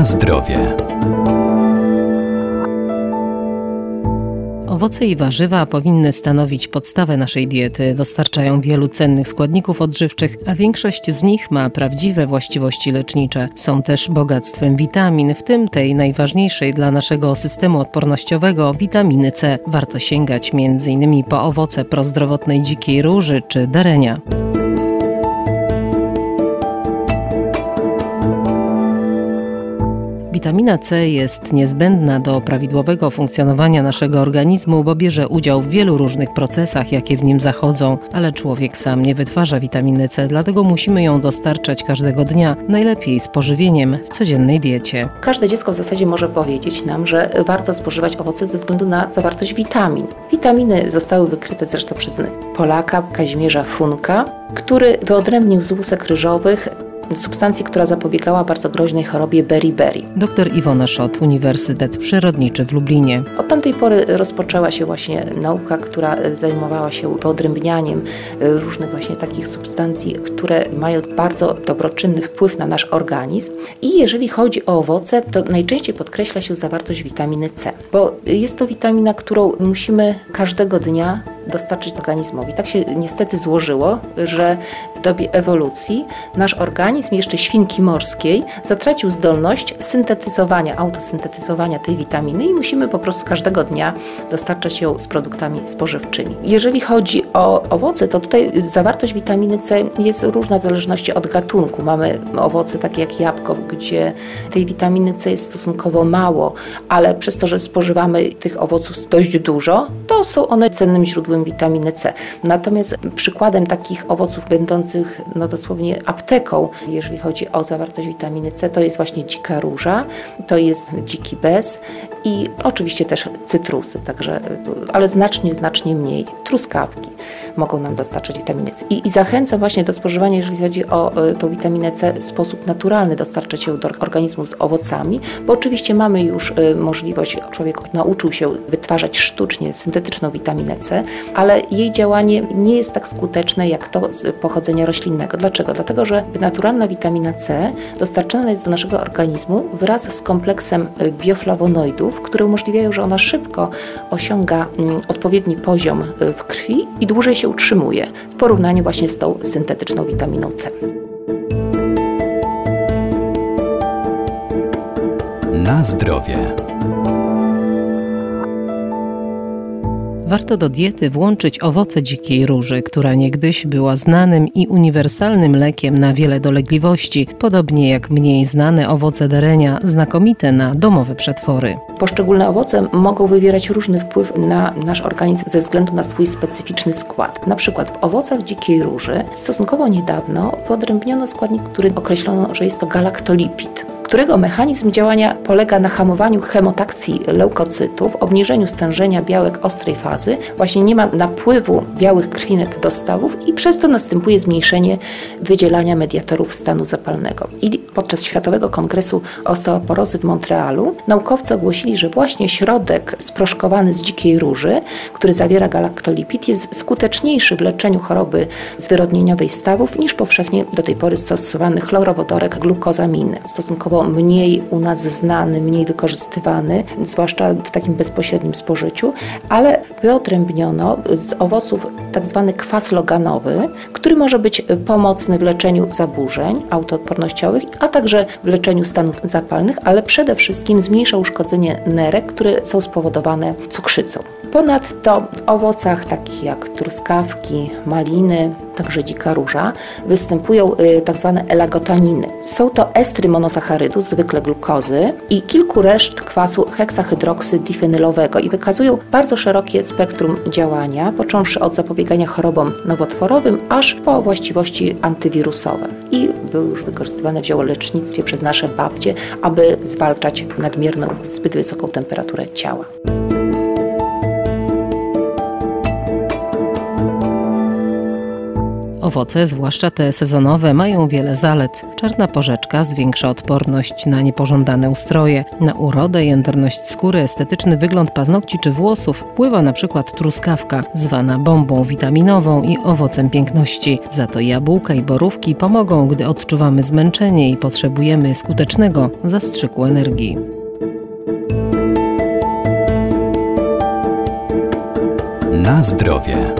Na zdrowie. Owoce i warzywa powinny stanowić podstawę naszej diety. Dostarczają wielu cennych składników odżywczych, a większość z nich ma prawdziwe właściwości lecznicze. Są też bogactwem witamin, w tym tej najważniejszej dla naszego systemu odpornościowego witaminy C. Warto sięgać m.in. po owoce prozdrowotnej dzikiej róży czy darenia. Witamina C jest niezbędna do prawidłowego funkcjonowania naszego organizmu, bo bierze udział w wielu różnych procesach, jakie w nim zachodzą, ale człowiek sam nie wytwarza witaminy C, dlatego musimy ją dostarczać każdego dnia, najlepiej z pożywieniem w codziennej diecie. Każde dziecko w zasadzie może powiedzieć nam, że warto spożywać owoce ze względu na zawartość witamin. Witaminy zostały wykryte zresztą przez Polaka Kazimierza Funka, który wyodrębnił z łusek ryżowych substancji, która zapobiegała bardzo groźnej chorobie beriberi. Dr Iwona Szot, Uniwersytet Przyrodniczy w Lublinie. Od tamtej pory rozpoczęła się właśnie nauka, która zajmowała się wyodrębnianiem różnych właśnie takich substancji, które mają bardzo dobroczynny wpływ na nasz organizm. I jeżeli chodzi o owoce, to najczęściej podkreśla się zawartość witaminy C, bo jest to witamina, którą musimy każdego dnia dostarczyć organizmowi. Tak się niestety złożyło, że w dobie ewolucji nasz organizm, jeszcze świnki morskiej, zatracił zdolność syntetyzowania, autosyntetyzowania tej witaminy i musimy po prostu każdego dnia dostarczać ją z produktami spożywczymi. Jeżeli chodzi o owoce, to tutaj zawartość witaminy C jest różna w zależności od gatunku. Mamy owoce takie jak jabłko, gdzie tej witaminy C jest stosunkowo mało, ale przez to, że spożywamy tych owoców dość dużo, to są one cennym źródłem witaminy C. Natomiast przykładem takich owoców będących no dosłownie apteką, jeżeli chodzi o zawartość witaminy C, to jest właśnie dzika róża, to jest dziki bez i oczywiście też cytrusy, także, ale znacznie, znacznie mniej. Truskawki mogą nam dostarczać witaminy C. I, i zachęcam właśnie do spożywania, jeżeli chodzi o y, tą witaminę C, w sposób naturalny dostarczać ją do organizmu z owocami, bo oczywiście mamy już y, możliwość, człowiek nauczył się wytwarzać sztucznie syntetyczną witaminę C, ale jej działanie nie jest tak skuteczne jak to z pochodzenia roślinnego. Dlaczego? Dlatego, że naturalna witamina C dostarczana jest do naszego organizmu wraz z kompleksem bioflawonoidów, które umożliwiają, że ona szybko osiąga mm, odpowiedni poziom y, w krwi i dłużej się utrzymuje w porównaniu właśnie z tą syntetyczną witaminą C. Na zdrowie. Warto do diety włączyć owoce dzikiej róży, która niegdyś była znanym i uniwersalnym lekiem na wiele dolegliwości, podobnie jak mniej znane owoce derenia, znakomite na domowe przetwory. Poszczególne owoce mogą wywierać różny wpływ na nasz organizm ze względu na swój specyficzny skład. Na przykład w owocach dzikiej róży stosunkowo niedawno wyodrębniono składnik, który określono, że jest to galaktolipid którego mechanizm działania polega na hamowaniu chemotakcji leukocytów, obniżeniu stężenia białek ostrej fazy, właśnie nie ma napływu białych krwinek do stawów i przez to następuje zmniejszenie wydzielania mediatorów stanu zapalnego. I podczas Światowego Kongresu Osteoporozy w Montrealu naukowcy ogłosili, że właśnie środek sproszkowany z dzikiej róży, który zawiera galaktolipid, jest skuteczniejszy w leczeniu choroby zwyrodnieniowej stawów niż powszechnie do tej pory stosowany chlorowodorek glukozaminy. Stosunkowo mniej u nas znany, mniej wykorzystywany, zwłaszcza w takim bezpośrednim spożyciu, ale wyodrębniono z owoców tak zwany kwas loganowy, który może być pomocny w leczeniu zaburzeń autoodpornościowych, a także w leczeniu stanów zapalnych, ale przede wszystkim zmniejsza uszkodzenie nerek, które są spowodowane cukrzycą. Ponadto w owocach takich jak truskawki, maliny, także dzika róża, występują y, tak zwane elagotaniny. Są to estry monozacharydów, zwykle glukozy i kilku reszt kwasu heksahydroksydifenylowego i wykazują bardzo szerokie spektrum działania, począwszy od zapobiegania chorobom nowotworowym, aż po właściwości antywirusowe. I były już wykorzystywane w ziołolecznictwie przez nasze babcie, aby zwalczać nadmierną, zbyt wysoką temperaturę ciała. Owoce, zwłaszcza te sezonowe, mają wiele zalet. Czarna porzeczka zwiększa odporność na niepożądane ustroje, na urodę, jędrność skóry, estetyczny wygląd paznokci czy włosów wpływa przykład truskawka, zwana bombą witaminową i owocem piękności. Za to jabłka i borówki pomogą, gdy odczuwamy zmęczenie i potrzebujemy skutecznego zastrzyku energii. Na zdrowie.